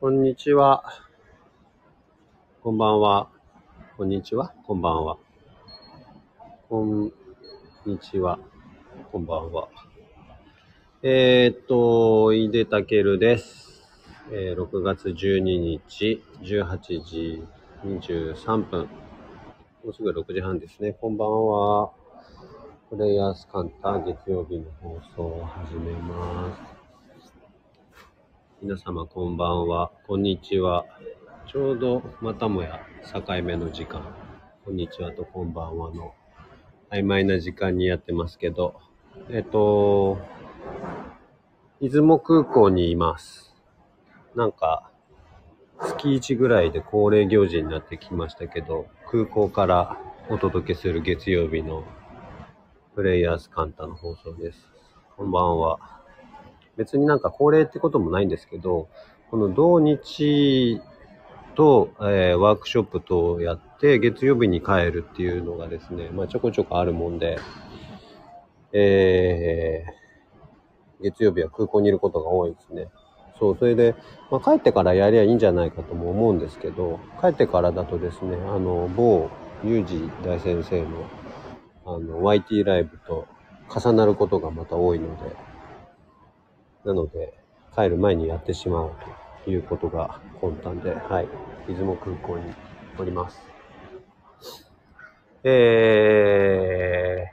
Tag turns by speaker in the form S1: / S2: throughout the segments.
S1: こんにちは。こんばんは。こんにちは。こんばんは。こんにちは。こんばんは。えー、っと、井出たけるです。えー6月12日、18時23分。もうすぐ6時半ですね。こんばんは。プレイヤースカンター月曜日の放送を始めます。皆様こんばんは。こんにちは。ちょうどまたもや境目の時間。こんにちはとこんばんはの曖昧な時間にやってますけど、えっと、出雲空港にいます。なんか、月1ぐらいで恒例行事になってきましたけど、空港からお届けする月曜日のプレイヤースカンタの放送です。こんばんは。別になんか恒例ってこともないんですけど、この土日と、えーワークショップ等をやって、月曜日に帰るっていうのがですね、まあちょこちょこあるもんで、えー月曜日は空港にいることが多いですね。そう、それで、まあ、帰ってからやりゃいいんじゃないかとも思うんですけど、帰ってからだとですね、あの、某ユージ大先生の、あの、YT ライブと重なることがまた多いので、なので、帰る前にやってしまおうということが魂胆で、はい、出雲空港におります。え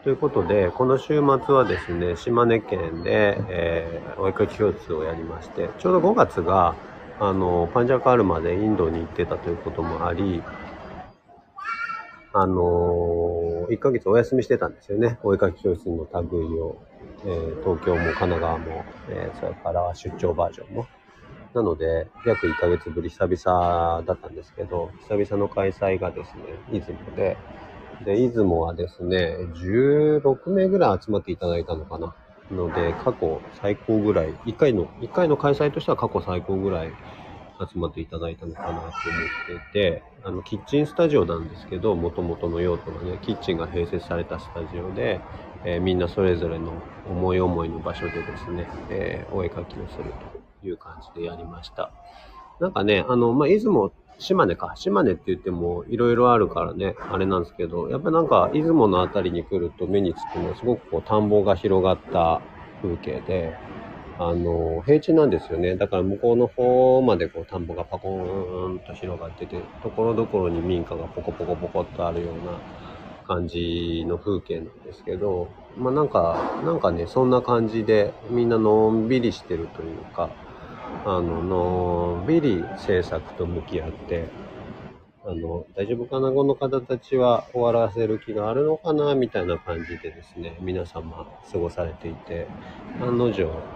S1: ー、ということで、この週末はですね、島根県で、えー、お絵かき教室をやりまして、ちょうど5月が、あの、パンジャカールまでインドに行ってたということもあり、あのー、1ヶ月お休みしてたんですよね。お絵かき教室の類を。えー東京も神奈川も、えーそれから出張バージョンも。なので、約1ヶ月ぶり久々だったんですけど、久々の開催がですね、出雲で、で、出雲はですね、16名ぐらい集まっていただいたのかな。ので、過去最高ぐらい、1回の、一回の開催としては過去最高ぐらい集まっていただいたのかなと思っていて、あの、キッチンスタジオなんですけど、元々の用途のね、キッチンが併設されたスタジオで、えーみんなそれぞれの思い思いの場所でですね、えーお絵描きをするという感じでやりました。なんかね、あの、まあ、出雲、島根か。島根って言ってもいろいろあるからね、あれなんですけど、やっぱなんか出雲のあたりに来ると目につくのはすごくこう田んぼが広がった風景で、あの、平地なんですよね。だから向こうの方までこう田んぼがパコーンと広がってて、ところどころに民家がポコポコポコっとあるような感じの風景なんですけど、まあなんか、なんかね、そんな感じでみんなのんびりしてるというか、あの、のんびり制作と向き合って、あの、大丈夫かなこの方たちは終わらせる気があるのかなみたいな感じでですね、皆様過ごされていて、案の定、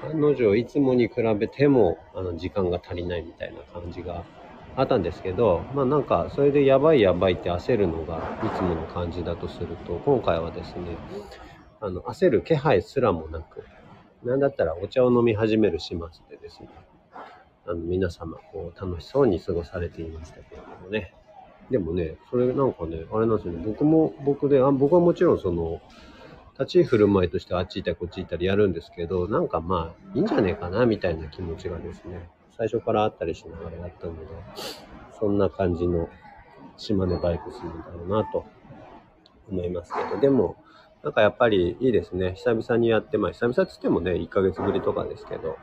S1: 案の定いつもに比べても、あの、時間が足りないみたいな感じがあったんですけど、まあなんか、それでやばいやばいって焦るのがいつもの感じだとすると、今回はですね、あの、焦る気配すらもなく、なんだったらお茶を飲み始める始末でですね、あの、皆様、こう、楽しそうに過ごされていましたけれどもね。でもね、それなんかね、あれなんですよね、僕も、僕で、あ僕はもちろんその、立ち居振る舞いとしてあっち行ったりこっち行ったりやるんですけど、なんかまあ、いいんじゃねえかな、みたいな気持ちがですね、最初からあったりしながらやったので、そんな感じの島根バイクスなんだろうなと思いますけど、でも、なんかやっぱりいいですね。久々にやって、まあ久々っつってもね、1ヶ月ぶりとかですけど、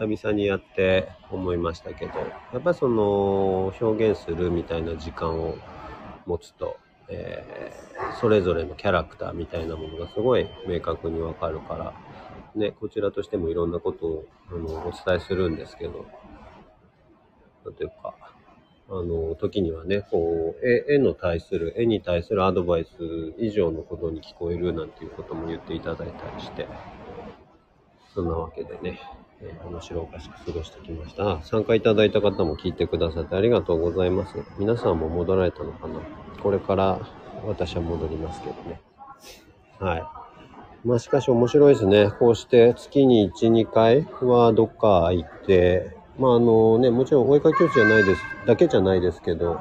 S1: 久々にやって思いましたけど、やっぱその表現するみたいな時間を持つと、えーそれぞれのキャラクターみたいなものがすごい明確にわかるから、ね、こちらとしてもいろんなことをあのお伝えするんですけど、なんというか、あの、時にはね、こう、絵の対する、絵に対するアドバイス以上のことに聞こえるなんていうことも言っていただいたりして、そんなわけでね、えー面白おかしく過ごしてきました。参加いただいた方も聞いてくださってありがとうございます。皆さんも戻られたのかな？これから私は戻りますけどね。はい。まあしかし面白いですね。こうして月に1、2回はどっか行って、まああのね、もちろんお絵かき教室じゃないです、だけじゃないですけど、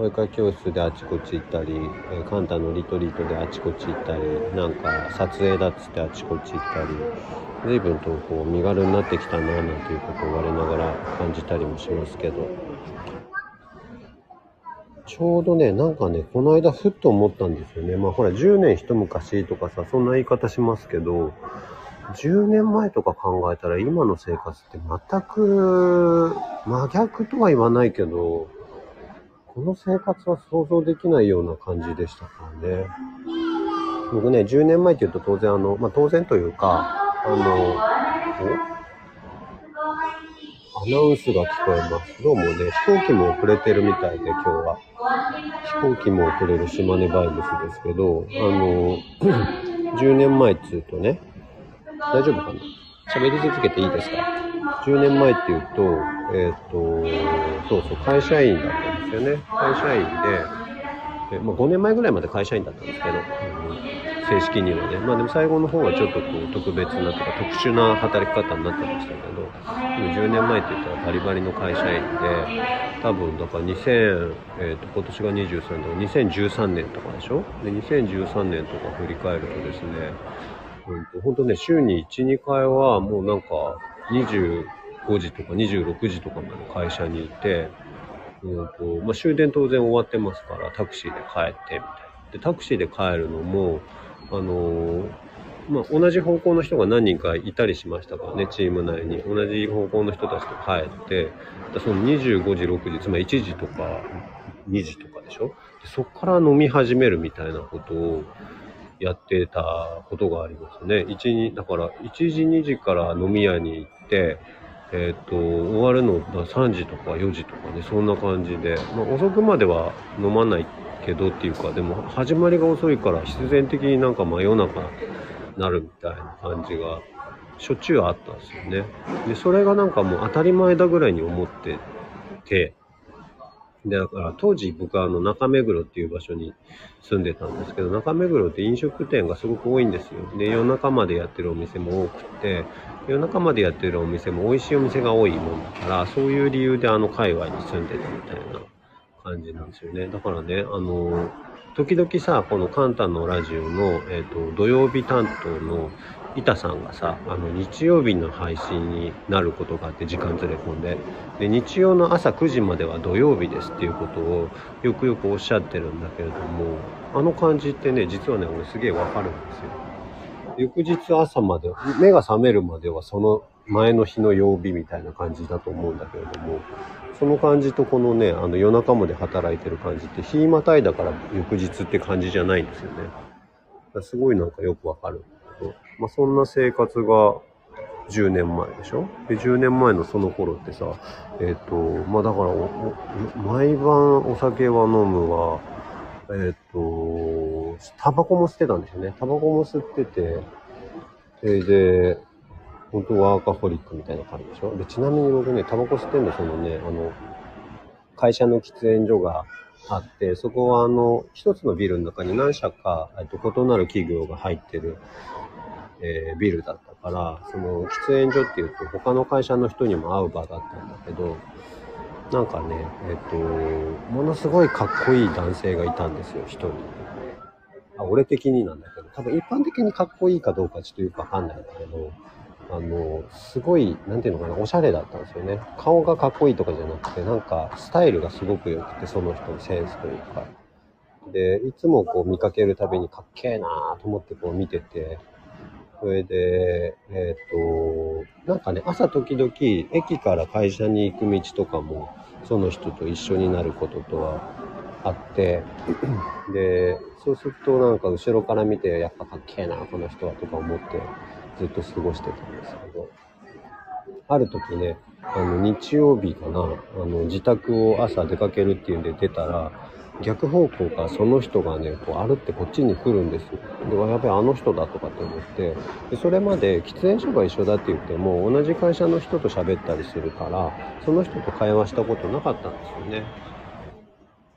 S1: 保育教室であちこち行ったり、えカンタのリトリートであちこち行ったりなんか撮影だっつってあちこち行ったり随分とこう身軽になってきたななんていうことを我ながら感じたりもしますけど。ちょうどねなんかねこの間ふっと思ったんですよね。まあほら10年一昔とかさそんな言い方しますけど10年前とか考えたら今の生活って全く真逆とは言わないけどこの生活は想像できないような感じでしたからね。僕ね、10年前って言うと当然あの、まあ、当然というか、あの、アナウンスが聞こえます。どうもね、飛行機も遅れてるみたいで今日は。飛行機も遅れる島根バイブスですけど、あの、10年前っつうとね、大丈夫かな？喋り続けていいですか ?10 年前って言うと、えっ、ー、と、そうそう、会社員だったんですよね。会社員で、えまあ、5年前ぐらいまで会社員だったんですけど、うん、正式にはね。まあでも最後の方はちょっとこう特別なとか特殊な働き方になってましたけど、10年前って言ったらバリバリの会社員で、多分だから2000、えっ、ー、と今年が23年、2013年とかでしょ？で、2013年とか振り返るとですね、うん、本当ね、週に1、2回はもうなんか25時とか26時とかまで会社にいて、うんと、まあ、終電当然終わってますから、タクシーで帰ってみたいな。で、タクシーで帰るのも、あのー、まあ、同じ方向の人が何人かいたりしましたからね、チーム内に。同じ方向の人たちと帰って、その25時、6時、つまり1時とか2時とかでしょ？でそっから飲み始めるみたいなことを、やってたことがありますね。1、2、だから1時、2時から飲み屋に行って、えっ、ー、と、終わるの3時とか4時とかね、そんな感じで、まあ、遅くまでは飲まないけどっていうか、でも始まりが遅いから必然的になんか真夜中になるみたいな感じがしょっちゅうあったんですよね。で、それがなんかもう当たり前だぐらいに思ってて、で、だから当時僕はあの中目黒っていう場所に住んでたんですけど、中目黒って飲食店がすごく多いんですよ。で、夜中までやってるお店も多くて、夜中までやってるお店も美味しいお店が多いもんだから、そういう理由であの界隈に住んでたみたいな感じなんですよね。だからね、あの、時々さ、このカンタのラジオの、えっ、ー、と、土曜日担当の板さんがさ、あの、日曜日の配信になることがあって、時間ずれ込んで。で、日曜の朝9時までは土曜日ですっていうことをよくよくおっしゃってるんだけれども、あの感じってね、実はね、俺すげえわかるんですよ。翌日朝まで、目が覚めるまではその前の日の曜日みたいな感じだと思うんだけれども、その感じとこのね、あの夜中まで働いてる感じって、日またいだから翌日って感じじゃないんですよね。すごいなんかよくわかる。まあ、そんな生活が10年前でしょ？で、10年前のその頃ってさ、えっ、ー、と、まあだから毎晩お酒は飲むわ、えっ、ー、と、タバコも吸ってたんですよね。タバコも吸ってて、えで、本当ワーカホリックみたいな感じでしょ？で、ちなみに僕ね、タバコ吸ってんの、そのね、あの、会社の喫煙所があって、そこはあの、一つのビルの中に何社か、えっと、異なる企業が入ってる、えー、ビルだったから、その喫煙所っていうと他の会社の人にも会う場だったんだけど、なんかね、えっ、と、ものすごいかっこいい男性がいたんですよ、一人。あ、俺的になんだけど、多分一般的にかっこいいかどうかちょっとよくわかんないんだけど、あの、すごい、なんていうのかな、おしゃれだったんですよね。顔がかっこいいとかじゃなくて、なんか、スタイルがすごく良くて、その人のセンスというか。で、いつもこう見かけるたびにかっけえなーと思ってこう見てて、それで、えっ、ー、と、なんかね、朝時々駅から会社に行く道とかも、その人と一緒になることとはあって、で、そうするとなんか後ろから見て、やっぱかっけえな、この人はとか思って、ずっと過ごしてたんですけど、ある時ね、あの、日曜日かな、あの、自宅を朝出かけるっていうんで出たら、逆方向からその人がね、こう歩ってこっちに来るんですよ。で、やべえ、あの人だとかって思って、で、それまで喫煙所が一緒だって言っても、同じ会社の人と喋ったりするから、その人と会話したことなかったんですよね。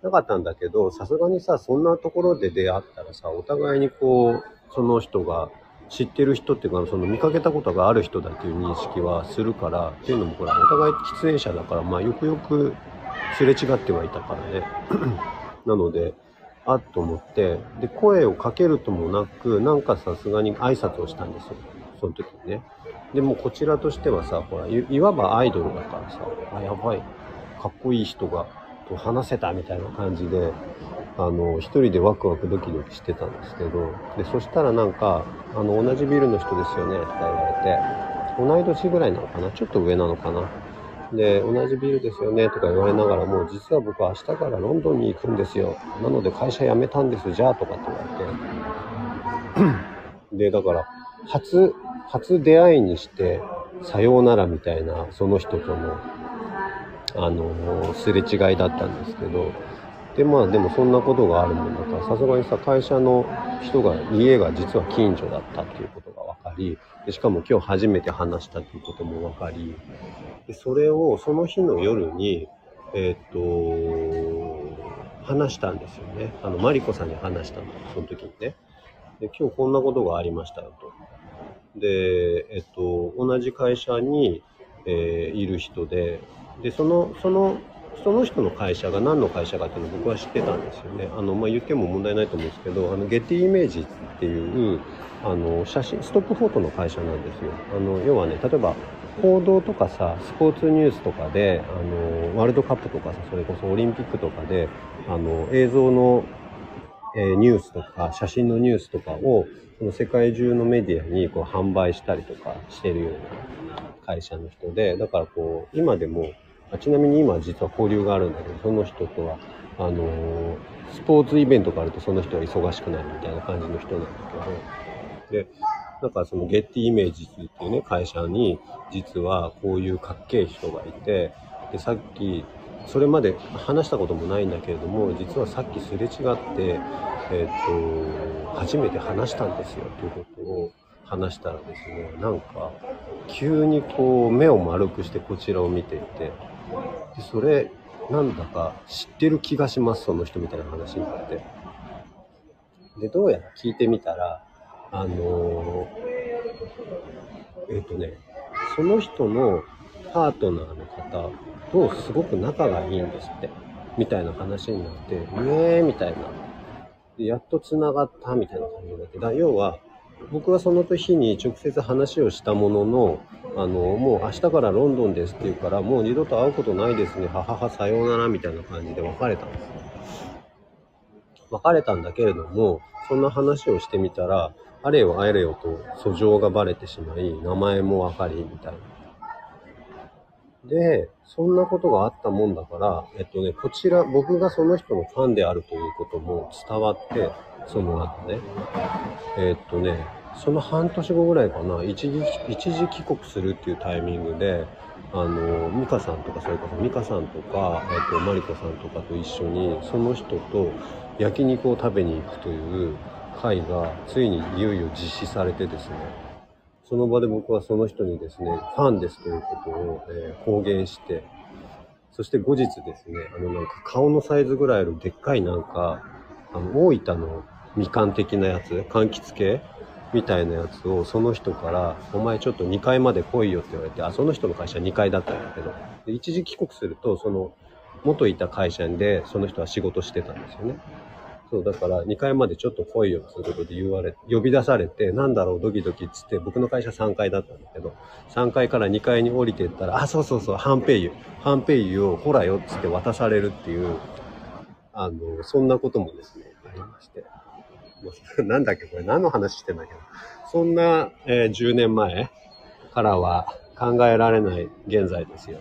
S1: なかったんだけど、さすがにさ、そんなところで出会ったらさ、お互いにこう、その人が知ってる人っていうか、その見かけたことがある人だっていう認識はするから、っていうのもほら、お互い喫煙者だから、まあよくよくすれ違ってはいたからね。なので、あっと思って、で、声をかけるともなく、なんかさすがに挨拶をしたんですよ。その時にね。でもこちらとしてはさ、ほら、いわばアイドルだからさ、あ、やばい。かっこいい人が、と話せたみたいな感じで、あの、一人でワクワクドキドキしてたんですけど、で、そしたらなんか、あの、同じビルの人ですよね、って言われて、同い年ぐらいなのかな？ちょっと上なのかな？で、同じビルですよねとか言われながらも、実は僕は明日からロンドンに行くんですよ。なので会社辞めたんです、じゃあとかって言われて。で、だから、初、初出会いにして、さようならみたいな、その人との、あの、すれ違いだったんですけど、で、まあでもそんなことがあるもんだから、さすがにさ、会社の人が、家が実は近所だったっていうことが分かり、でしかも今日初めて話したっていうことも分かり、でそれをその日の夜に、えー、っと、話したんですよね。あの、マリコさんに話したの、その時にね。で、今日こんなことがありましたよと。で、えっと、同じ会社に、えー、いる人で、で、その、その、その人の会社が何の会社かっていうのを僕は知ってたんですよね。あの、まあ、言っても問題ないと思うんですけど、あの、ゲティイメージっていう、あの、写真、ストップフォートの会社なんですよ。あの、要はね、例えば、報道とかさ、スポーツニュースとかで、あの、ワールドカップとかさ、それこそオリンピックとかで、あの、映像の、えー、ニュースとか、写真のニュースとかを、その世界中のメディアにこう販売したりとかしてるような会社の人で、だからこう、今でも、ちなみに今実は交流があるんだけど、その人とは、あの、スポーツイベントがあるとその人は忙しくなるみたいな感じの人なんだけど、で、なんかそのゲッティイメージっていうね、会社に、実はこういうかっけえ人がいて、で、さっき、それまで話したこともないんだけれども、実はさっきすれ違って、えっ、と、初めて話したんですよ、ということを話したらですね、なんか、急にこう、目を丸くしてこちらを見ていて、でそれ、なんだか知ってる気がします、その人みたいな話になって。で、どうやら聞いてみたら、あのえっ、ー、とね、その人のパートナーの方とすごく仲がいいんですって。みたいな話になって、ねえみたいな。で、やっと繋がったみたいな感じになって。だ要は、僕はその日に直接話をしたものの、あの、もう明日からロンドンですって言うから、もう二度と会うことないですね。ははは、さようなら、みたいな感じで別れたんですよ別れたんだけれども、そんな話をしてみたら、あれよあれよと訴状がバレてしまい、名前もわかり、みたいな。で、そんなことがあったもんだから、えっとね、こちら、僕がその人のファンであるということも伝わって、その後ね、えっとね、その半年後ぐらいかな、一時、一時帰国するっていうタイミングで、あの、ミカさんとか、それこそミカさんとか、えっと、マリコさんとかと一緒に、その人と焼肉を食べに行くという、会がついにいよいよ実施されてですね、その場で僕はその人にですね、ファンですということを、えー、公言して、そして後日ですね、あのなんか顔のサイズぐらいのでっかいなんか、あの、大分のみかん的なやつ、柑橘系みたいなやつをその人から、お前ちょっと2階まで来いよって言われて、あ、その人の会社2階だったんだけど、一時帰国すると、その元いた会社でその人は仕事してたんですよね。そう、だから2階までちょっと来いよっていうことで言われ、呼び出されて、なんだろう、ドキドキっつって、僕の会社3階だったんだけど、3階から2階に降りてったら、あ、そうそうそう、ハンペイユ。ハンペイユをほらよっつって渡されるっていう、あの、そんなこともですね、ありまして。なんだっけ、これ何の話してんだけど。そんな、えー、10年前からは考えられない現在ですよ。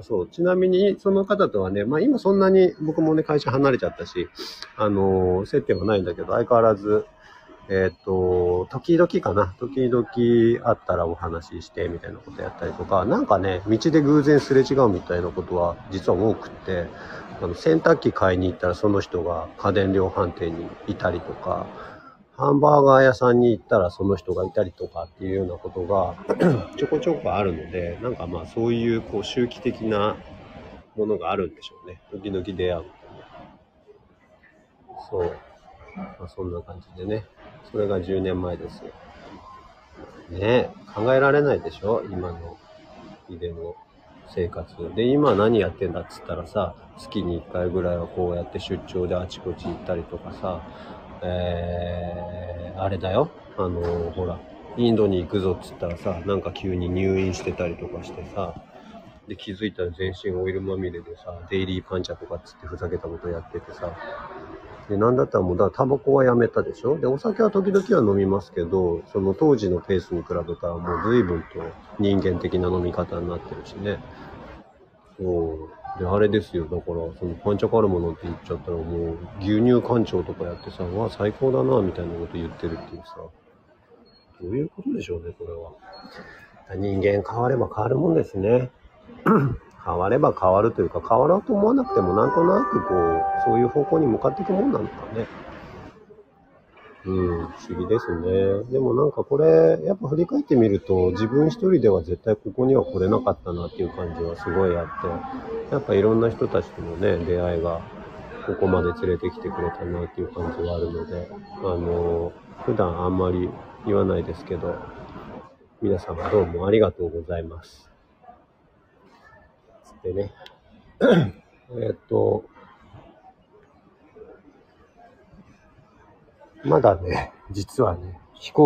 S1: そう。ちなみに、その方とはね、まあ今そんなに僕もね、会社離れちゃったし、あのー、接点はないんだけど、相変わらず、えっ、ー、と、時々かな。時々会ったらお話しして、みたいなことやったりとか、なんかね、道で偶然すれ違うみたいなことは実は多くって、あの、洗濯機買いに行ったらその人が家電量販店にいたりとか、ハンバーガー屋さんに行ったらその人がいたりとかっていうようなことが ちょこちょこあるので、なんかまあそういうこう周期的なものがあるんでしょうね。時々出会う。そう。まあ、そんな感じでね。それが10年前ですよ。ねえ、考えられないでしょ？今の家の生活。で、今何やってんだっつったらさ、月に1回ぐらいはこうやって出張であちこち行ったりとかさ、えー、あれだよ。あのほら、インドに行くぞっつったらさ、なんか急に入院してたりとかしてさ、で、気づいたら全身オイルまみれでさ、デイリーパンチャとかっつってふざけたことやっててさ、で、なんだったらもう、だからタバコはやめたでしょ？で、お酒は時々は飲みますけど、その当時のペースに比べたらもう随分と人間的な飲み方になってるしね。そう。で、あれですよ。だから、そのパンチャカルマなんて言っちゃったらもう、牛乳館長とかやってさ、わ、最高だな、みたいなこと言ってるっていうさ、どういうことでしょうね、これは。人間変われば変わるもんですね。変われば変わるというか、変わろうと思わなくても、なんとなくこう、そういう方向に向かっていくもんなのかね。うん、不思議ですね。でもなんかこれ、やっぱ振り返ってみると、自分一人では絶対ここには来れなかったなっていう感じはすごいあって、やっぱいろんな人たちとのね、出会いが、ここまで連れてきてくれたなっていう感じはあるので、あの、普段あんまり言わないですけど、皆様どうもありがとうございます。つってね。えっと、まだね、実はね、飛行